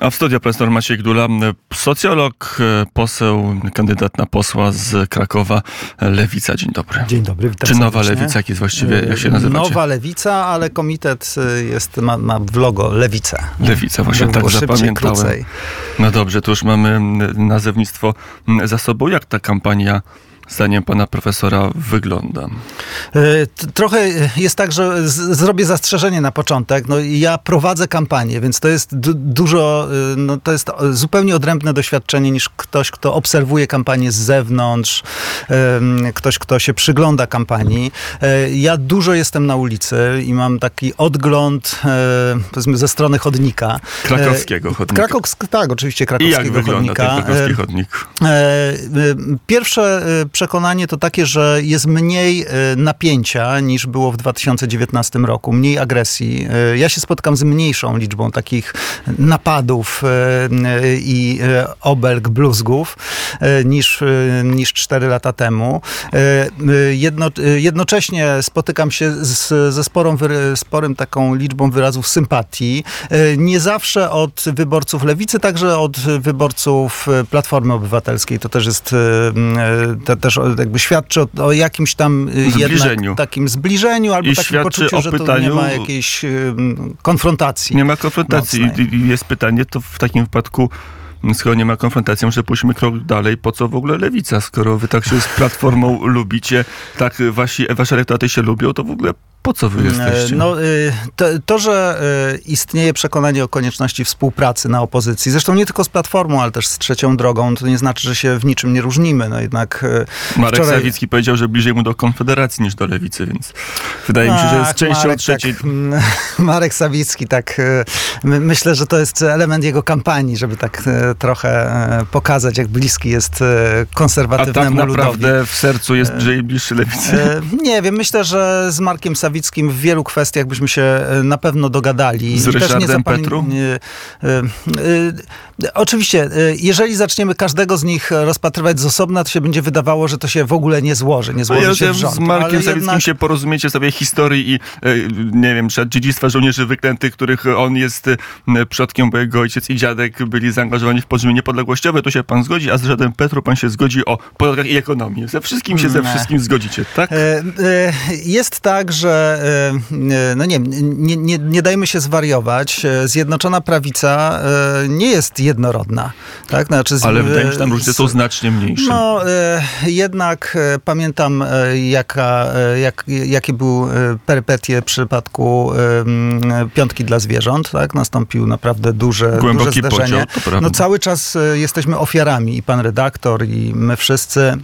A w studio profesor Maciej Gdula, socjolog, poseł, kandydat na posła z Krakowa, Lewica. Dzień dobry. Dzień dobry, witam Czy nowa serdecznie. Lewica, jak jest właściwie, jak się nazywacie? Nowa Lewica, ale komitet y, jest, ma, ma w logo Lewica. Lewica, właśnie tak szybciej, zapamiętałem. krócej. No dobrze, to już mamy nazewnictwo za sobą. Jak ta kampania, zdaniem pana profesora, wygląda? T- Trochę jest tak, że zrobię zastrzeżenie na początek. No, ja prowadzę kampanię, więc to jest du, dużo, y, no, to jest zupełnie odrębne doświadczenie niż ktoś, kto obserwuje kampanię z zewnątrz, ktoś, kto się przygląda kampanii. Y, Ja dużo jestem na ulicy i mam taki odgląd, powiedzmy, ze strony chodnika. Krakowskiego chodnika. Krakowsk, tak, oczywiście I jak krakowskiego wygląda ten chodnika. krakowski Y, chodnik? E, e, Pierwsze e, przekonanie to takie, że jest mniej e, napięcia niż było w 2019 roku, mniej agresji. E, Ja się spotkam z mniejszą liczbą takich napadów e, i obelg, bluzgów niż, niż 4 lata temu. Jedno, jednocześnie spotykam się z, ze sporą, sporym taką liczbą wyrazów sympatii. Nie zawsze od wyborców lewicy, także od wyborców Platformy Obywatelskiej. To też jest, też jakby świadczy o, o jakimś tam e, Zbliżeniu. takim zbliżeniu albo I takim poczuciu, że tu nie ma jakiejś konfrontacji. Nie ma konfrontacji. I Jest pytanie, to w takim wypadku, skoro nie ma konfrontacji, może pójdźmy krok dalej. Po co w ogóle lewica? Skoro wy tak się z platformą lubicie, tak wasi, wasze elektoraty się lubią, to w ogóle po co wy jesteście? E, No, y, to, to, że y, istnieje przekonanie o konieczności współpracy na opozycji, zresztą nie tylko z Platformą, ale też z Trzecią Drogą, to nie znaczy, że się w niczym nie różnimy. No jednak y, Marek wczoraj- Sawicki powiedział, że bliżej mu do Konfederacji niż do Lewicy, więc wydaje mi się, że jest częścią Marek, trzeciej. Tak, Marek Sawicki, tak. my- Myślę, że to jest element jego kampanii, żeby tak trochę pokazać, jak bliski jest y, A tak konserwatywnemu ludowi. naprawdę w sercu jest bliżej bliższy Lewicy. Nie wiem, myślę, że z Markiem Sawickim w wielu kwestiach byśmy się e, na pewno dogadali. Z Ryszardem zapali- Petru? e, e, Oczywiście, jeżeli zaczniemy każdego z nich rozpatrywać z osobna, to się będzie wydawało, że to się w ogóle nie złoży, nie złoży ja się w rząd. z Markiem ale Sawickim jednak- się porozumiecie sobie historii i nie wiem, dziedzictwa żołnierzy wyklętych, których on jest przodkiem, bo jego ojciec i dziadek byli zaangażowani w podziemie niepodległościowe, to się pan zgodzi, a z Ryszardem Petru pan się zgodzi o podatkach i ekonomii. Ze wszystkim się ze wszystkim zgodzicie, tak? Jest tak, że e, e, no nie, nie, nie, nie dajmy się zwariować. E, Zjednoczona prawica nie jest jednorodna. Tak? Znaczy, z- Ale wydaje mi się, że tam różnice z- są znacznie mniejsze. No, jednak pamiętam, jaka, jak, jakie były perypetie w przypadku piątki dla zwierząt. Tak? Nastąpił naprawdę duże, Głęboki duże podział, prawda. No, cały czas jesteśmy ofiarami, i pan redaktor, i my wszyscy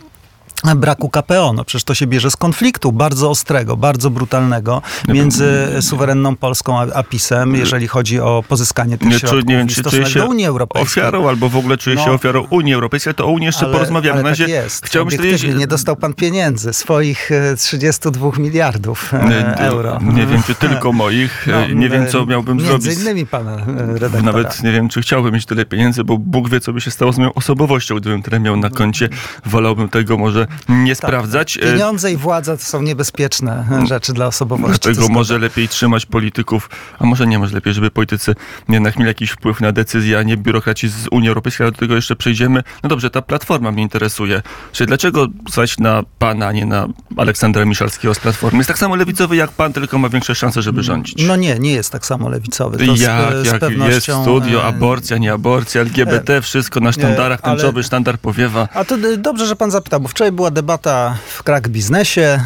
braku KPO. No przecież to się bierze z konfliktu bardzo ostrego, bardzo brutalnego między suwerenną Polską a, a PiSem, jeżeli chodzi o pozyskanie tych Nie, środków nie wiem, czy czuje się do Unii Europejskiej. ofiarą, albo w ogóle czuje się No. ofiarą Unii Europejskiej, ale to o Unii jeszcze porozmawiamy. Ale Na razie tak jest. chciałbym się dowiedzieć- nie dostał pan pieniędzy, swoich e, 32 miliardów e, Nie, euro. Nie wiem, czy tylko moich. No, nie wiem, co e, miałbym między zrobić. innymi pana e, redaktora. Nawet nie wiem, czy chciałbym mieć tyle pieniędzy, bo Bóg wie, co by się stało z moją osobowością, gdybym tyle miał na koncie. Wolałbym tego może nie sprawdzać. E, Pieniądze i władza to są niebezpieczne e, rzeczy dla osobowości. Dlatego może lepiej trzymać polityków, a może nie, może lepiej, żeby politycy jednak mieli jakiś wpływ na decyzje, a nie biurokraci z Unii Europejskiej, ale do tego jeszcze przejdziemy. No dobrze, ta platforma mnie interesuje. Czyli dlaczego zwać na pana, a nie na Aleksandra Miszalskiego z Platformy? Jest tak samo lewicowy jak pan, tylko ma większe szanse, żeby rządzić. No nie, nie jest tak samo lewicowy. To z, jak, z jak pewnością, jest studio, e, aborcja, nie aborcja, LGBT, wszystko na sztandarach, ale- tęczowy sztandar powiewa. A to dobrze, że pan zapytał, bo wczoraj była debata w Krak Biznesie. E,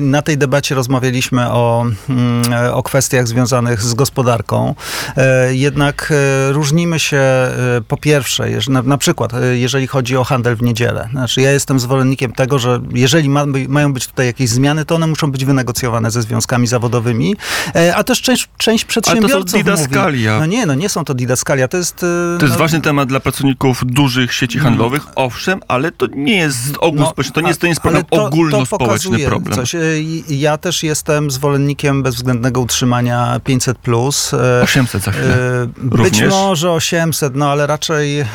Na tej debacie rozmawialiśmy o, mm, o kwestiach związanych z gospodarką. E, Jednak e, różnimy się po pierwsze, na, na przykład, jeżeli chodzi o handel w niedzielę. Znaczy, ja jestem zwolennikiem tego, że jeżeli ma, mają być tutaj jakieś zmiany, to one muszą być wynegocjowane ze związkami zawodowymi, a też część, część przedsiębiorców didaskalia. Mówi, no nie, no nie są to didaskalia, to jest... To jest no, ważny temat dla pracowników dużych sieci handlowych, owszem, ale to nie jest ogół No, społeczny. To nie jest, to nie jest problem to, ogólnospołeczny to pokazuje problem. Coś. Y, Ja też jestem zwolennikiem bezwzględnego utrzymania 500+. Plus. 800 za chwilę. E, Być Również? może 800, no ale raczej, e,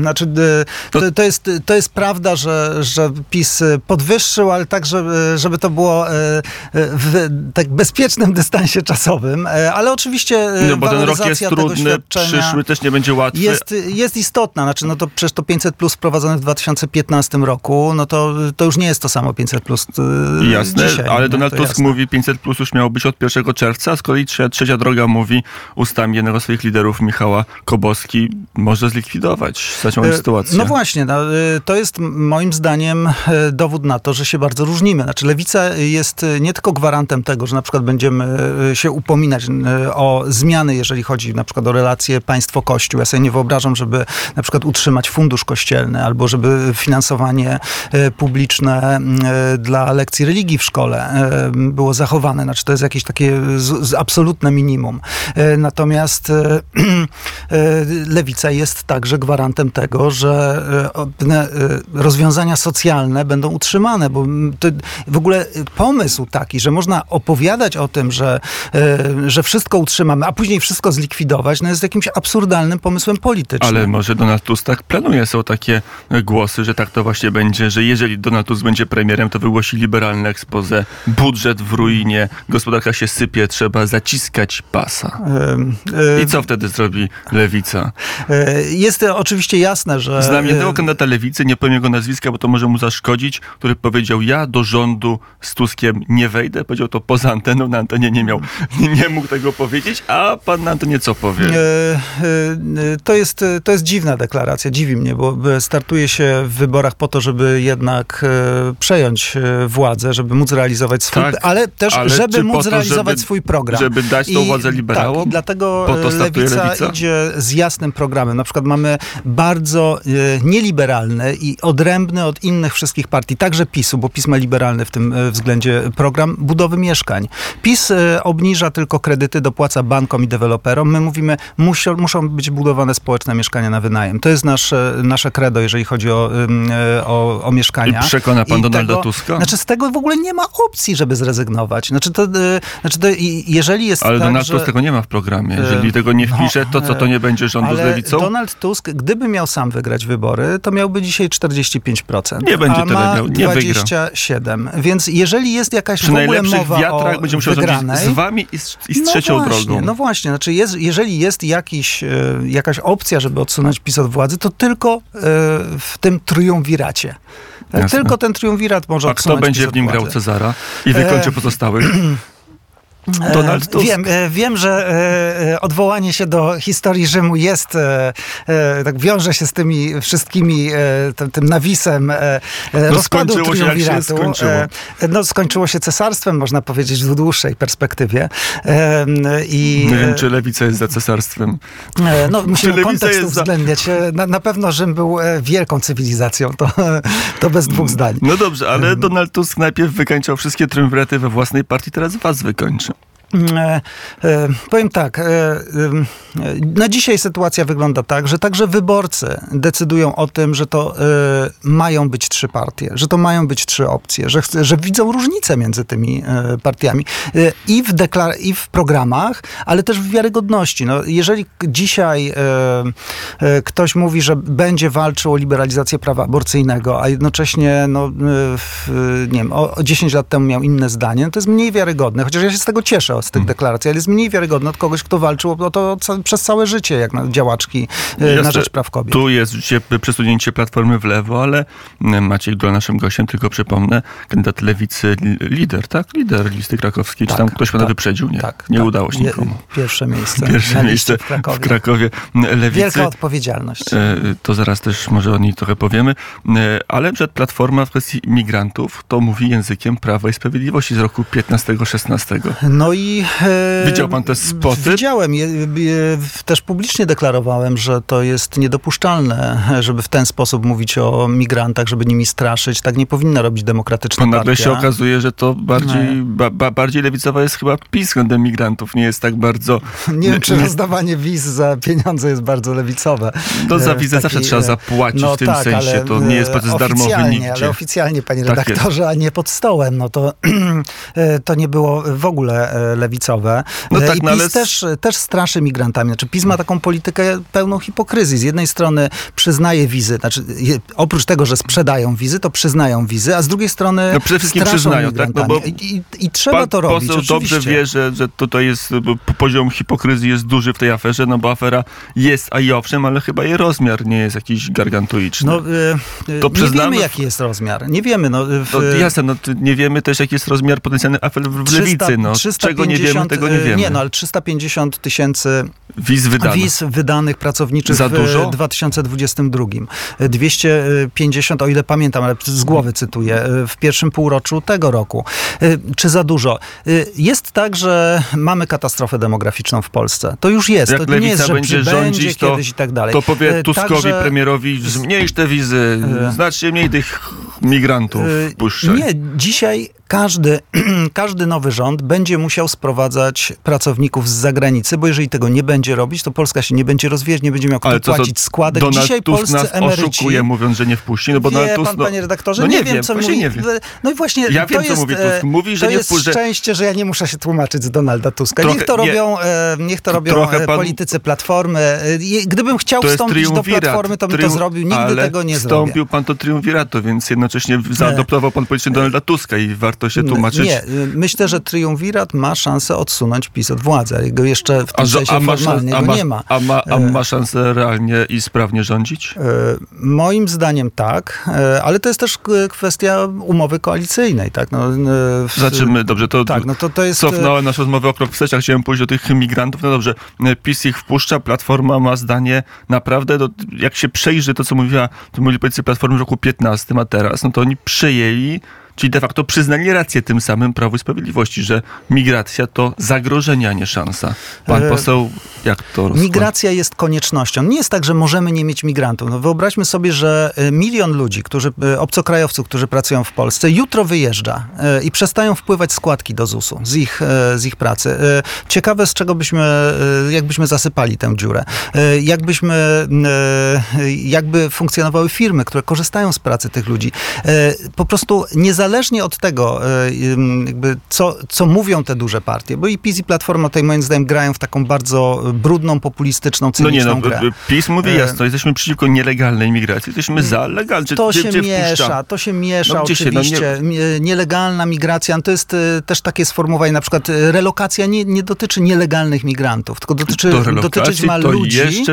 znaczy e, to, to, jest, to jest prawda, że, że PiS podwyższył, ale tak, żeby, żeby to było e, w tak bezpiecznym dystansie czasowym, E, ale oczywiście e, No bo ten rok jest trudny, przyszły też nie będzie łatwy. jest, jest istotna, znaczy no to przecież to 500 plus wprowadzone w 2015 roku, no to, to już nie jest to samo 500 plus e, Jasne, dzisiaj. ale? Donald Tusk jasne. mówi 500 plus już miało być od 1 czerwca, a z kolei trzecia, trzecia droga mówi ustami jednego z swoich liderów, Michała Koboski, może zlikwidować, zaciągnąć E, sytuację. No właśnie, no, e, to jest moim zdaniem e, dowód na to, że się bardzo różnimy. Znaczy lewica jest nie tylko gwarantem tego, że na przykład będziemy się upominać o zmiany, jeżeli chodzi na przykład o relacje państwo-kościół. Ja sobie nie wyobrażam, żeby na przykład utrzymać fundusz kościelny albo żeby finansowanie publiczne m, e, dla lekcji religii w szkole e, było zachowane. Znaczy to jest jakieś takie z, z absolutne minimum. E, Natomiast e, e, lewica jest także gwarantem tego, że e, e, rozwiązania socjalne będą utrzymane, bo w ogóle pomysł taki, że można opowiadać o tym, że, e, że wszystko utrzymamy, a później wszystko zlikwidować, no jest jakimś absurdalnym pomysłem politycznym. Ale może Donald Tusk tak planuje. Są takie e, głosy, że tak to właśnie będzie, że jeżeli Donald Tusk będzie premierem, to wygłosi liberalne expose, budżet w ruinie, gospodarka się sypie, trzeba zaciskać pasa. I co wtedy zrobi lewica? e, Jest oczywiście jasne, że... Znam jednego kandydata lewicy, nie powiem jego nazwiska, bo to może mu zaszkodzić, który powiedział, ja do rządu z Tuskiem nie wejdę. Powiedział to poza anteną, na antenie nie miał, nie, nie mógł tego powiedzieć, a pan na antenie co powie? E, e, To jest, to jest dziwna deklaracja, dziwi mnie, bo startuje się w wyborach po to, żeby jednak e, przejąć e, władzę, żeby móc realizować swój, Tak, ale też, ale żeby móc to, realizować żeby- swój program. żeby dać tą władzę Tak, liberałom? i dlatego e, lewica, lewica? idzie z jasnym programem. Na przykład mamy bardzo nieliberalny i odrębny od innych wszystkich partii, także PiSu, bo PiS ma liberalny w tym względzie program budowy mieszkań. PiS obniża tylko kredyty, dopłaca bankom i deweloperom. My mówimy, muszą, muszą być budowane społeczne mieszkania na wynajem. To jest nasze, nasze credo, jeżeli chodzi o, o, o mieszkania. I przekona pan I Donalda tego- Tuska? Znaczy z tego w ogóle nie ma opcji, żeby zrezygnować. Znaczy to, e, znaczy to jeżeli jest Ale tak, Donald że... Tusk tego nie ma w programie. Jeżeli tego nie no, wpisze, to co, to nie będzie rządu z Ale lewicą? Donald Tusk, gdyby miał sam wygrać wybory, to miałby dzisiaj 45%. Nie będzie tyle miał, nie wygra. 27. Więc jeżeli jest jakaś Przy w ogóle mowa wiatrach o będzie musiał wygranej, z wami i z, i z trzecią no właśnie, drogą. No właśnie, znaczy jest, jeżeli jest jakiś, e, jakaś opcja, żeby odsunąć PiS od władzy, to tylko w tym triumviracie. Jasne. tylko ten triumvirat może A kto będzie w nim grał. Cezara i wykończy E, pozostałych? E, Donald Tusk. Wiem, e, wiem, że e, odwołanie się do historii Rzymu jest, tak wiąże się z tymi wszystkimi, tym, tym nawisem e, rozpadu skończyło się, jak się triumviratu. skończyło. No, skończyło się cesarstwem, można powiedzieć, w dłuższej perspektywie. I, Nie wiem, czy lewica jest za cesarstwem. No, musimy kontekst za- uwzględniać. E, Na, na pewno Rzym był wielką cywilizacją, to, to bez dwóch zdań. No dobrze, ale Donald Tusk najpierw wykańczał wszystkie triumviraty we własnej partii, teraz was wykończy. E, e, powiem tak, e, e, na dzisiaj sytuacja wygląda tak, że także wyborcy decydują o tym, że to e, mają być trzy partie, że to mają być trzy opcje, że, że widzą różnicę między tymi e, partiami i w, deklar- i w programach, ale też w wiarygodności. No, jeżeli dzisiaj ktoś mówi, że będzie walczył o liberalizację prawa aborcyjnego, a jednocześnie no, w, nie wiem, o, o 10 lat temu miał inne zdanie, no to jest mniej wiarygodne. Chociaż ja się z tego cieszę, z tych deklaracji, ale jest mniej wiarygodne od kogoś, kto walczył o to przez całe życie, jak na działaczki e, na rzecz praw kobiet. Tu jest przesunięcie Platformy w lewo, ale mm, Maciek Dula naszym gościem, tylko przypomnę, kandydat lewicy, li- lider, tak? Lider listy krakowskiej. Czy Tak, tam ktoś pana tak, wyprzedził? Nie, Tak, nie tak. udało się nikomu. Pierwsze miejsce Pierwsze miejsce w Krakowie. w Krakowie lewicy. Wielka odpowiedzialność. E, To zaraz też może o niej trochę powiemy. E, Ale przed Platforma w kwestii migrantów to mówi językiem Prawa i Sprawiedliwości z roku 15-16. No i I, e, Widział pan te spoty? Widziałem. Je, je, też publicznie deklarowałem, że to jest niedopuszczalne, żeby w ten sposób mówić o migrantach, żeby nimi straszyć. Tak nie powinna robić demokratyczna Bo nagle się okazuje, że to bardziej, ba, ba, bardziej lewicowa jest chyba PiS względem migrantów. Nie jest tak bardzo... Nie wiem, czy rozdawanie wiz za pieniądze jest bardzo lewicowe. No za E, wizę zawsze trzeba e, zapłacić no w tym tak, sensie. To nie jest proces darmowy nigdzie. Ale oficjalnie, panie Tak redaktorze, a nie pod stołem. No to, to nie było w ogóle lewicowe. No E, tak, I no PiS ale- też, też straszy migrantami. Znaczy PiS ma taką politykę pełną hipokryzji. Z jednej strony przyznaje wizy, znaczy oprócz tego, że sprzedają wizy, to przyznają wizy, a z drugiej strony No przede wszystkim przyznają, tak? No bo I, i, trzeba Pan to robić, poseł dobrze oczywiście. wie, że, że tutaj jest poziom hipokryzji jest duży w tej aferze, no bo afera jest, a i owszem, ale chyba jej rozmiar nie jest jakiś gargantuiczny. No, e, To nie wiemy, jaki jest rozmiar. Nie wiemy. No, w, No, jasne, no nie wiemy też, jaki jest rozmiar potencjalnych afer w lewicy. No. Czego nie wiemy, tego nie e, wiemy. Nie, no ale 350 tysięcy Wiz wydano. wiz wydanych pracowniczych Za w dużo? 2022. 250, o ile pamiętam, ale z głowy cytuję, e, w pierwszym półroczu tego roku. E, Czy za dużo? Jest tak, że mamy katastrofę demograficzną w Polsce. To już jest. Jak to nie jest, że będzie rządzić, to, kiedyś i tak dalej. to powie Tuskowi, także- premierowi, zmniejsz te wizy, znacznie mniej tych migrantów Y, wpuszczaj. Nie, dzisiaj każdy, każdy nowy rząd będzie musiał sprowadzać pracowników z zagranicy, bo jeżeli tego nie będzie robić, to Polska się nie będzie rozwijać, nie będzie miał kto Ale co, to płacić składek. Donald dzisiaj Tusk polscy nas emeryci... oszukuje, mówiąc, że nie wpuści. No bo Wie Donald Tusk, pan, no, panie redaktorze, no nie, nie wiem, co mówi. nie wiem. No i właśnie Ja to wiem, co jest, mówi e, Tusk. Mówi, że to nie jest szczęście, że ja nie muszę się tłumaczyć z Donalda Tuska. Trochę- niech to nie. robią, e, niech to robią e, pan- politycy Platformy. E, Gdybym chciał wstąpić do. Platformy, to bym to zrobił. Nigdy ale tego nie zrobię. wstąpił pan do triumviratu, więc jednocześnie zaadoptował pan politycznie Donalda Tuska i warto się tłumaczyć. Nie, myślę, że triumvirat ma szansę odsunąć PiS od władzy. Jego jeszcze w tym sensie ma, szans- formalnie a, ma, nie ma. a, ma, a E, ma szansę realnie i sprawnie rządzić? e, Moim zdaniem tak, e, ale to jest też kwestia umowy koalicyjnej. Tak? No, w- Zaczymy, dobrze, to Tak, no to, to jest... cofnąłem naszą rozmowę o krok wstecz, a chciałem pójść do tych migrantów. No dobrze, PiS ich wpuszcza, Platforma ma zdanie naprawdę, do, jak się przejrzy to, co mówiła, to mówili politycy Platformy w roku 15, a teraz, no to oni przejęli, czyli de facto przyznali rację tym samym Prawu i Sprawiedliwości, że migracja to zagrożenie, a nie szansa. Pan E, poseł, jak to rozkłada? Migracja jest koniecznością. Nie jest tak, że możemy nie mieć migrantów. No wyobraźmy sobie, że e, milion ludzi, którzy, e, obcokrajowców, którzy pracują w Polsce, jutro wyjeżdża i przestają wpływać składki do ZUS-u z ich, z ich pracy. Ciekawe, z czego byśmy, jakbyśmy zasypali tę dziurę. Jakbyśmy, jakby funkcjonowały firmy, które korzystają z pracy tych ludzi. Po prostu niezależnie od tego, e, jakby co, co mówią te duże partie, bo i PiS i Platforma tutaj moim zdaniem grają w taką bardzo brudną, populistyczną, No nie, cyniczną no, grę. PiS mówi E, jasno, jesteśmy przeciwko nielegalnej migracji, jesteśmy za legalną. To gdzie, się gdzie miesza, to się miesza No się, no oczywiście. Nie- Nielegalna migracja, no to jest e, też takie sformułowanie, na przykład e, relokacja nie, nie dotyczy nielegalnych migrantów, tylko dotyczy, Do dotyczyć ma ludzi,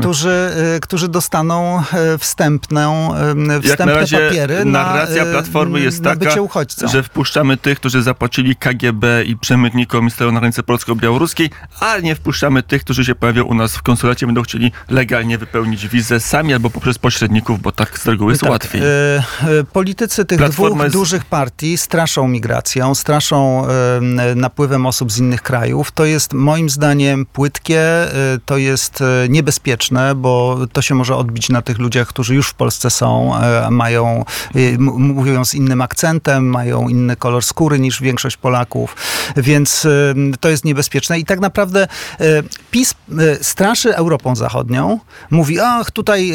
którzy, e, którzy dostaną e, wstępną, e, Jak na wstępne razie papiery narracja na, e, Platformy jest na taka, bycie uchodźcą. że wpuszczamy tych, którzy zapłacili KGB i przemytnikom i stoją na granicy polsko-białoruskiej, a nie wpuszczamy tych, którzy się pojawią u nas w konsulacie, będą chcieli legalnie wypełnić wizę sami albo poprzez pośredników, bo tak z reguły jest Tak, łatwiej. e, Politycy tych Platforma dwóch jest- dużych partii straszą migracją, straszą e, napływem osób z innych krajów. To jest moim zdaniem płytkie, e, to jest niebezpieczne, bo to się może odbić na tych ludziach, którzy już w Polsce są, mają, mówią z innym akcentem, mają inny kolor skóry niż większość Polaków, więc e, to jest niebezpieczne i tak naprawdę e, PiS e, straszy Europą Zachodnią, mówi, ach, tutaj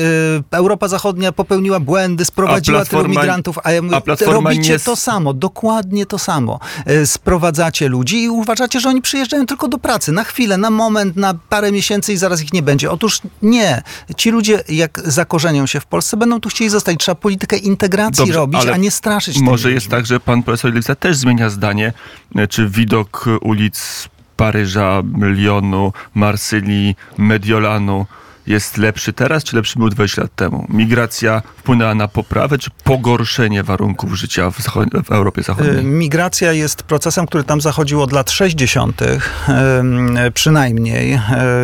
Europa Zachodnia popełniła błędy, sprowadziła tylu migrantów, a ja mówię, a robicie nie- to samo, dokładnie to samo. Sprowadzacie ludzi i uważacie, że oni przyjeżdżają tylko do pracy, na chwilę, na moment, na parę miesięcy i zaraz ich nie będzie. Otóż nie. Ci ludzie, jak zakorzenią się w Polsce, będą tu chcieli zostać. Trzeba politykę integracji Dobrze, robić, a nie straszyć tymi Może jest tak, że pan profesor Lewica też zmienia zdanie, e, czy widok ulic Paryża, Lyonu, Marsylii, Mediolanu jest lepszy teraz, czy lepszy był 20 lat temu? Migracja wpłynęła na poprawę, czy pogorszenie warunków życia w, zachod- w Europie Y, Zachodniej? Migracja jest procesem, który tam zachodził od lat 60. em, przynajmniej, e,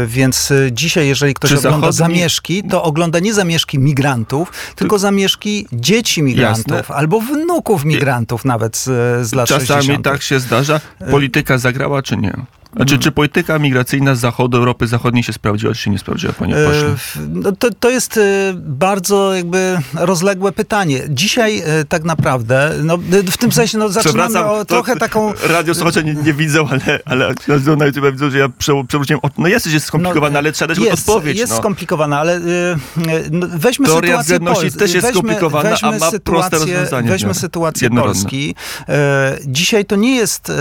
więc y, dzisiaj, jeżeli ktoś Czy ogląda zachodni- zamieszki, to ogląda nie zamieszki migrantów, tylko zamieszki dzieci migrantów Jasne. albo wnuków migrantów nawet z, z lat Czasami 60. tak się zdarza. Polityka zagrała, czy nie? Znaczy, czy polityka migracyjna z zachodu Europy Zachodniej się sprawdziła, czy się nie sprawdziła, panie E, pośle? No to, to jest e, bardzo jakby rozległe pytanie. Dzisiaj e, tak naprawdę, no, w tym sensie no, zaczynamy o to trochę taką... Radio słuchacze nie, nie widzą, ale, ale na YouTube widzą, że ja prze- przewróciłem. No jest, jest skomplikowane, ale trzeba dać jest, odpowiedź. Jest no. skomplikowana, ale no, weźmy Teoria sytuację względności Polski. też jest weźmy, skomplikowana, a weźmy ma proste sytuację, rozwiązanie w Weźmy sytuację. Polski. Dzisiaj to nie jest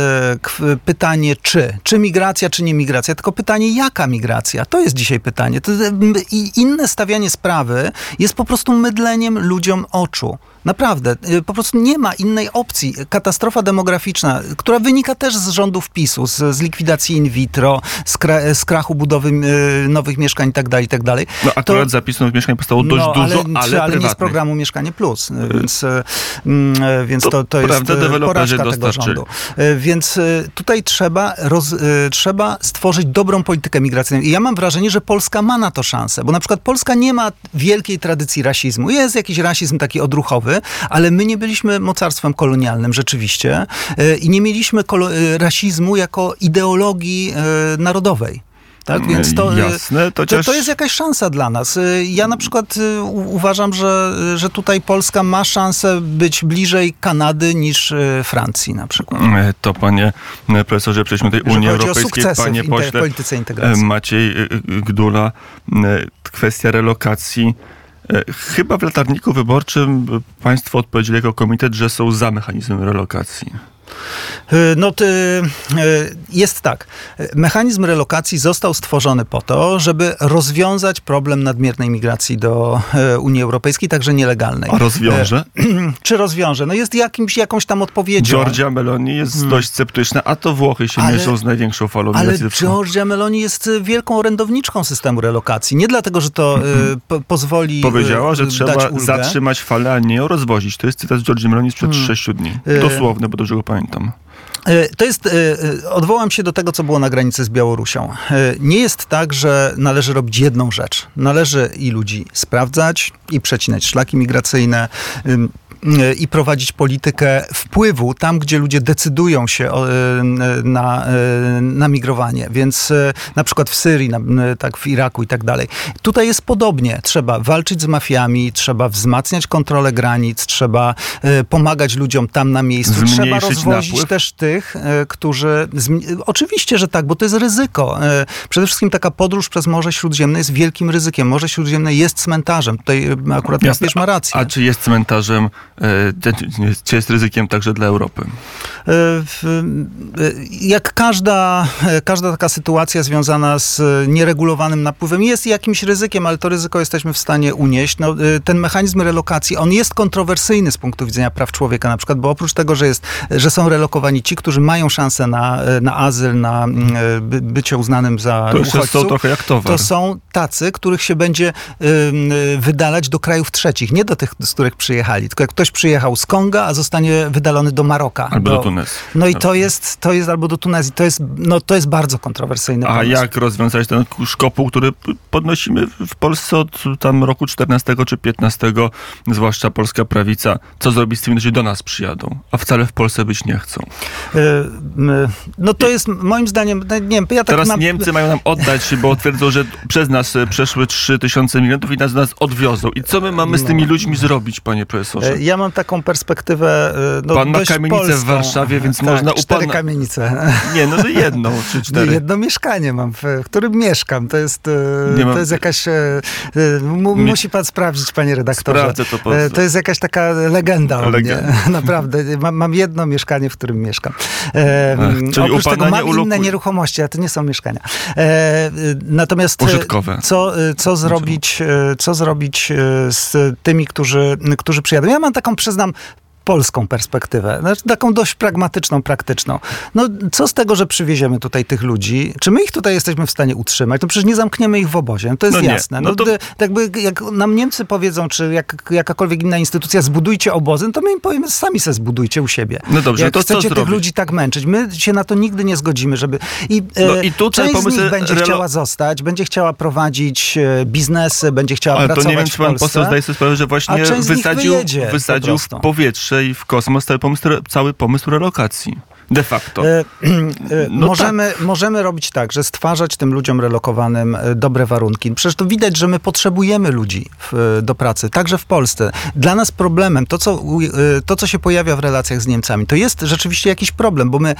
pytanie czy. Czy migracja, czy nie migracja, tylko pytanie jaka migracja. To jest dzisiaj pytanie. To, m, I inne stawianie sprawy jest po prostu mydleniem ludziom oczu. Naprawdę, y, po prostu nie ma innej opcji. Katastrofa demograficzna, która wynika też z rządów PiSu, z, z likwidacji in vitro, z, kra, z krachu budowy y, nowych mieszkań itd., itd. No akurat zapisów mieszkań powstało dość No, dużo, ale, ale, ale, nie z programu Mieszkanie Plus, y, więc, y, mm, y, więc To to, to jest porażka tego rządu. Więc tutaj trzeba, roz, trzeba stworzyć dobrą politykę migracyjną. I ja mam wrażenie, że Polska ma na to szansę, bo na przykład Polska nie ma wielkiej tradycji rasizmu. Jest jakiś rasizm taki odruchowy, ale my nie byliśmy mocarstwem kolonialnym rzeczywiście y, i nie mieliśmy y, rasizmu jako ideologii y, narodowej. Tak, więc to, Jasne, to to, jest jakaś szansa dla nas. Ja na przykład uważam, że, że tutaj Polska ma szansę być bliżej Kanady niż Francji na przykład. E, To panie e, profesorze, przejdźmy do tej Unii Europejskiej. Panie pośle, polityce e, integracji. Maciej e, e, Gdula, e, kwestia relokacji. E, Chyba w latarniku wyborczym państwo odpowiedzieli jako komitet, że są za mechanizmem relokacji. Y, No, y, jest tak. Mechanizm relokacji został stworzony po to, żeby rozwiązać problem nadmiernej migracji do y, Unii Europejskiej, także nielegalnej. A rozwiąże? Czy rozwiąże? No jest jakimś, jakąś tam odpowiedzią. Giorgia Meloni jest dość sceptyczna, a to Włochy się Hmm. Ale- mierzą z największą falą Ale migracji wschodu. Giorgia Meloni jest wielką orędowniczką systemu relokacji. Nie dlatego, że to y, po, pozwoli Mhm. Powiedziała, że trzeba ulgę. zatrzymać falę, a nie rozwozić. To jest cytat z Georgi Meloni sprzed Hmm. sześciu dni. Dosłowny, bo dobrze go pamiętam. Y, To jest, y, y, odwołam się do tego, co było na granicy z Białorusią. Nie jest tak, że należy robić jedną rzecz. Należy i ludzi sprawdzać, i przecinać szlaki migracyjne, i prowadzić politykę wpływu tam, gdzie ludzie decydują się y, na, y, na migrowanie. Więc y, na przykład w Syrii, na, tak w Iraku i tak dalej. Tutaj jest podobnie. Trzeba walczyć z mafiami, trzeba wzmacniać kontrolę granic, trzeba pomagać ludziom tam na miejscu. Trzeba rozwozić napływ? też tych, e, którzy. Oczywiście, że tak, bo to jest ryzyko. E, Przede wszystkim taka podróż przez Morze Śródziemne jest wielkim ryzykiem. Morze Śródziemne jest cmentarzem. Tutaj e, akurat Jasne. ma rację. A czy jest cmentarzem, e, czy jest ryzykiem także dla Europy? E, e, Jak każda, e, każda taka sytuacja związana z e, nieregulowanym napływem jest jakimś ryzykiem, ale to ryzyko jesteśmy w stanie unieść. No, e, ten mechanizm relokacji, on jest kontrowersyjny z punktu widzenia praw człowieka na przykład, bo oprócz tego, że, jest, że są relokowani ci, którzy mają szansę na, e, na azyl, na mm, e, by, bycie uznanym za To uchodźców, to trochę jak towar. to są tacy, których się będzie wydalać do krajów trzecich, nie do tych, z których przyjechali. Tylko jak ktoś przyjechał z Konga, a zostanie wydalony do Maroka. Albo do, do Tunesu. No i to jest, to jest albo do Tunezji. To jest, no, to jest bardzo kontrowersyjny A pomysł. jak rozwiązać ten szkopuł, który podnosimy w Polsce od tam roku 14 czy 15, zwłaszcza polska prawica? Co zrobić z tymi, którzy do nas przyjadą, a wcale w Polsce być nie chcą? Y, No to jest moim zdaniem, no, nie wiem, ja tak Teraz mam... Niemcy mają nam oddać, bo twierdzą, że przez nas e, przeszły 3 tysiące migrantów i nas, nas odwiozą. I co my mamy z tymi ludźmi zrobić, panie profesorze? Y, Ja mam taką perspektywę y, no, Pan ma kamienicę w polską. Warszawie, więc tak, można u cztery pana- kamienice. Nie, no to jedną czy Nie, cztery. jedno mieszkanie mam, w, w którym mieszkam. To jest, Nie mam- to jest jakaś... e, mu, Musi pan sprawdzić, panie redaktorze. Sprawdzę to po E, To jest jakaś taka legenda o Legenda. mnie. Naprawdę. Mam, mam jedno mieszkanie, w którym mieszkam. E, Ach, czyli oprócz u pana tego nie mam inne ulokuje- nieruchomości, a to nie są mieszkania. E, natomiast Użytkowe. co, co, zrobić, co zrobić z tymi, którzy, którzy przyjadą? Ja mam taką, przyznam, polską perspektywę, znaczy taką dość pragmatyczną, praktyczną. No co z tego, że przywieziemy tutaj tych ludzi? Czy my ich tutaj jesteśmy w stanie utrzymać? No przecież nie zamkniemy ich w obozie, no to jest No jasne. No No, to- gdy- jakby jak nam Niemcy powiedzą, czy jak, jakakolwiek inna instytucja, zbudujcie obozy, no to my im powiemy, sami se zbudujcie u siebie. No dobrze, jak to chcecie tych zrobić? ludzi tak męczyć, my się na to nigdy nie zgodzimy, żeby... I, e, No i tutaj część z nich będzie relo- chciała zostać, będzie chciała prowadzić e, biznesy, będzie chciała Ale to pracować nie wiem, czy pan poseł zdaje sobie sprawę, że właśnie wysadził, wyjedzie wysadził w prostu. Powietrze i w kosmos cały pomysł, cały pomysł relokacji. De facto. E, e, No możemy, możemy robić tak, że stwarzać tym ludziom relokowanym e, dobre warunki. Przecież to widać, że my potrzebujemy ludzi w, do pracy, także w Polsce. Dla nas problemem, to co, e, to co się pojawia w relacjach z Niemcami, to jest rzeczywiście jakiś problem, bo my e,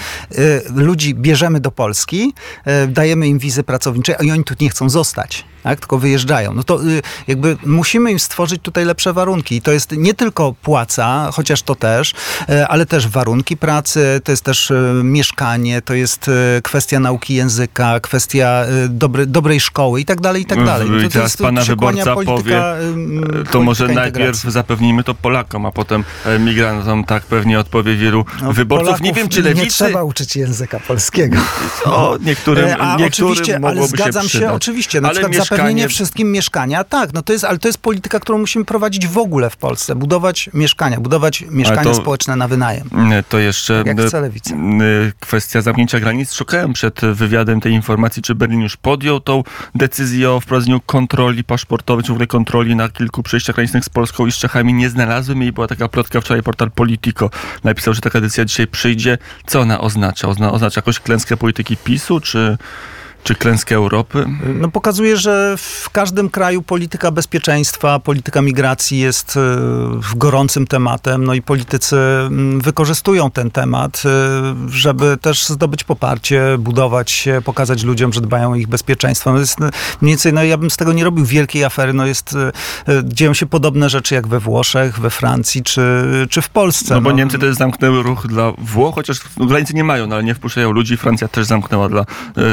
ludzi bierzemy do Polski, e, dajemy im wizy pracownicze, a oni tu nie chcą zostać, tak? tylko wyjeżdżają. No to e, jakby musimy im stworzyć tutaj lepsze warunki. I to jest nie tylko płaca, chociaż to też, e, ale też warunki pracy, to jest też e, mieszkanie, to jest e, kwestia nauki języka, kwestia dobry, dobrej szkoły i tak dalej, i tak dalej. I To- to teraz jest pana wyborca polityka, powie, ym, To może najpierw zapewnijmy to Polakom, a potem migrantom, tak pewnie odpowie wielu No, wyborców. nie Polaków wiem, czy Nie lewicy... trzeba uczyć języka polskiego. O, niektórym, A niektórym oczywiście, ale zgadzam się, się, oczywiście. Na ale przykład. Zapewnienie wszystkim mieszkania, tak, no to jest, ale to jest polityka, którą musimy prowadzić w ogóle w Polsce. Budować mieszkania, budować mieszkania to- społeczne na wynajem. Mm, To jeszcze Tak lewica. mm, kwestia zamknięcia granic. Szukałem przed wywiadem tej informacji, czy Berlin już podjął tą decyzję o wprowadzeniu kontroli paszportowej, czy w ogóle kontroli na kilku przejściach granicznych z Polską i z Czechami. Nie znalazłem jej. Była taka plotka wczoraj, portal Politico napisał, że taka decyzja dzisiaj przyjdzie. Co ona oznacza? Ona oznacza jakąś klęskę polityki PiSu, czy, czy klęskę Europy? No pokazuje, że w każdym kraju polityka bezpieczeństwa, polityka migracji jest e, gorącym tematem, no i politycy mm, wykorzystują ten temat, e, żeby też zdobyć poparcie, budować się, pokazać ludziom, że dbają o ich bezpieczeństwo. No jest e, mniej więcej, no ja bym z tego nie robił wielkiej afery, no jest, e, dzieją się podobne rzeczy jak we Włoszech, we Francji czy, czy w Polsce. No bo Niemcy też zamknęły ruch dla Włoch, chociaż no, granicy nie mają, no, ale nie wpuszczają ludzi. Francja też zamknęła dla,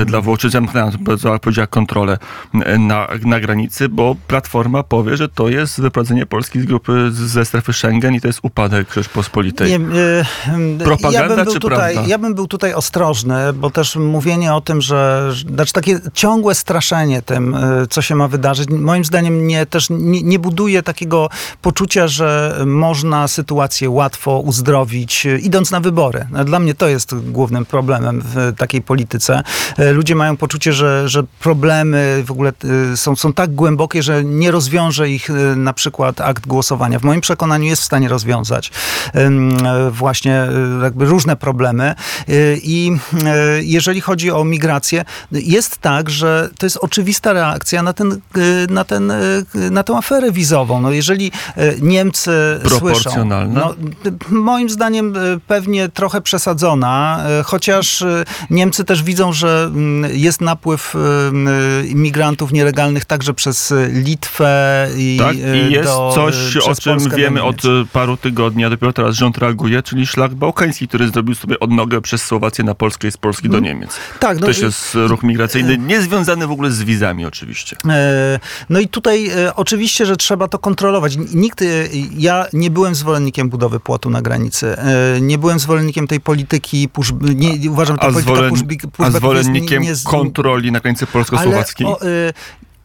dla Włoch, czy zamknęła, powiedziała- kontrolę e, na, na granicy, bo Platforma powie, że to jest wyprowadzenie Polski z grupy ze strefy Schengen i to jest upadek Rzeczpospolitej. Nie, em, Propaganda ja czy tutaj, prawda? Ja bym był tutaj ostrożny, bo też mówienie o tym, że, znaczy takie ciągłe straszenie tym, e, co się ma wydarzyć, moim zdaniem nie, też nie, nie buduje takiego poczucia, że można sytuację łatwo uzdrowić, idąc na wybory. Dla mnie to jest głównym problemem w takiej polityce. Ludzie mają poczucie, że, że problemy w ogóle e, są, są tak głębokie, że nie rozwiąże ich e, na przykład akt głosowania. W moim przekonaniu jest w stanie rozwiązać właśnie e, jakby różne problemy. I jeżeli chodzi o migrację, jest tak, że to jest oczywista reakcja na, ten, na, ten, na tę aferę wizową. No jeżeli Niemcy słyszą... No, moim zdaniem pewnie trochę przesadzona, chociaż Niemcy też widzą, że mm, jest napływ e, m, imigrantów nielegalnych także przez e, Litwę i, Tak, e, i jest do, coś, e, o czym Polskę wiemy od e, paru tygodni, a dopiero teraz rząd reaguje, czyli szlak bałkański, który zrobił sobie odnogę przez Słowację na Polskę i z Polski do Niemiec. Tak, no Też jest ruch migracyjny, niezwiązany w ogóle z wizami oczywiście. E, No i tutaj e, oczywiście, że trzeba to kontrolować. Nikt, e, ja nie byłem zwolennikiem budowy płotu na granicy. E, Nie byłem zwolennikiem tej polityki, push, nie, uważam, że ta A, polityka zwolen, pushback- a pushbacków jest zwolennikiem nie, nie kontroli na granicy polsko-słowackiej? o, y,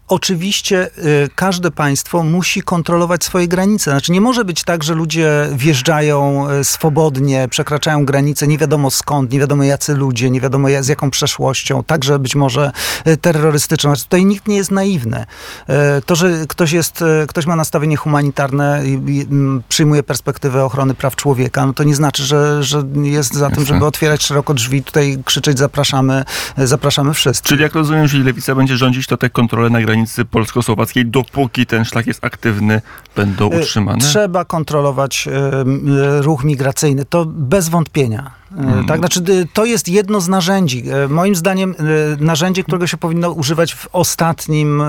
Oczywiście y, każde państwo musi kontrolować swoje granice. Znaczy nie może być tak, że ludzie wjeżdżają y, swobodnie, przekraczają granice nie wiadomo skąd, nie wiadomo jacy ludzie, nie wiadomo z jaką przeszłością, także być może y, terrorystyczną. Znaczy, tutaj nikt nie jest naiwny. Y, To, że ktoś, jest, y, ktoś ma nastawienie humanitarne i, i mm, przyjmuje perspektywę ochrony praw człowieka, no to nie znaczy, że, że jest za tym, żeby otwierać szeroko drzwi, tutaj krzyczeć zapraszamy, zapraszamy wszystkich. Czyli jak rozumiem, jeżeli lewica będzie rządzić, to te kontrole na granicy polsko-słowackiej, dopóki ten szlak jest aktywny, będą Y, utrzymane? Trzeba kontrolować y, ruch migracyjny, to bez wątpienia. E, Tak, znaczy y, to jest jedno z narzędzi. E, Moim zdaniem e, narzędzie, którego się powinno używać w ostatnim,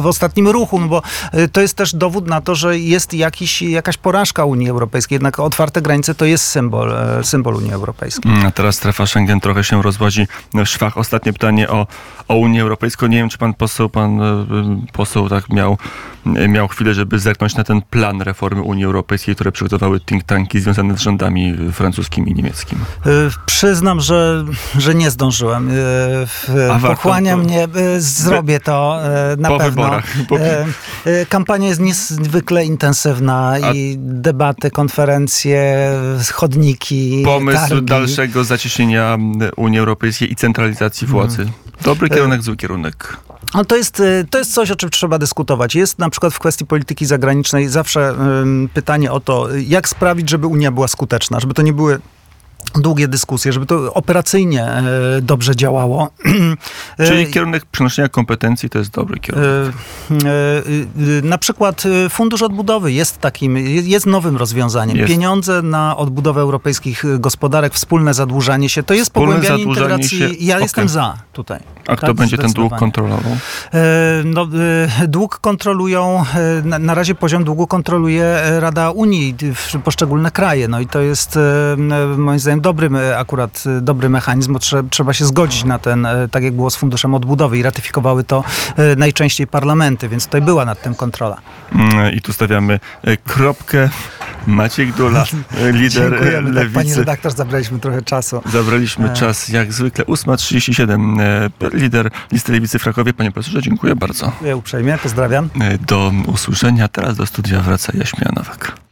w, ostatnim ruchu, no bo to jest też dowód na to, że jest jakiś, jakaś porażka Unii Europejskiej. Jednak otwarte granice to jest symbol, symbol Unii Europejskiej. Mm, A teraz strefa Schengen trochę się rozwadzi w szwach. Ostatnie pytanie o, o Unię Europejską. Nie wiem, czy pan poseł, pan poseł tak miał, miał chwilę, żeby zerknąć na ten plan reformy Unii Europejskiej, które przygotowały think tanki związane z rządami francuskim i niemieckim. E, Przyznam, że, że nie zdążyłem. E, A Pochłania to- mnie, e, zrobię to na Po pewno. wyborach. Po- Kampania jest niezwykle intensywna A- i debaty, konferencje, chodniki, Pomysł targi. dalszego zacieśnienia Unii Europejskiej i centralizacji władzy. Dobry kierunek, zły kierunek. No to, jest, to jest coś, o czym trzeba dyskutować. Jest na przykład w kwestii polityki zagranicznej zawsze ym, pytanie o to, y, jak sprawić, żeby Unia była skuteczna, żeby to nie były długie dyskusje, żeby to operacyjnie y, dobrze działało. Czyli Y, kierunek przenoszenia kompetencji to jest dobry kierunek. Y, y, y, Na przykład y, Fundusz Odbudowy jest takim, jest nowym rozwiązaniem. Jest. Pieniądze na odbudowę europejskich gospodarek, wspólne zadłużanie się, to jest Wspólne pogłębianie integracji. się, Ja okej. jestem za tutaj. A kto Tak, będzie ten dług kontrolował? E, No, e, dług kontrolują, e, na, razie poziom długu kontroluje Rada Unii, poszczególne kraje. No i to jest moim zdaniem dobry, akurat dobry mechanizm, bo trze, trzeba się zgodzić na ten, tak jak było z Funduszem Odbudowy i ratyfikowały to najczęściej parlamenty, więc tutaj była nad tym kontrola. Mm, I tu stawiamy kropkę. Maciek Dula, lider Dziękujemy, tak, pani lewicy. redaktor, zabraliśmy trochę czasu. Zabraliśmy E. czas jak zwykle 8.37. Lider listy lewicy w Krakowie. Panie profesorze, dziękuję bardzo. Ja uprzejmie, pozdrawiam. E, Do usłyszenia. Teraz do studia wraca Jaśmia Nowak.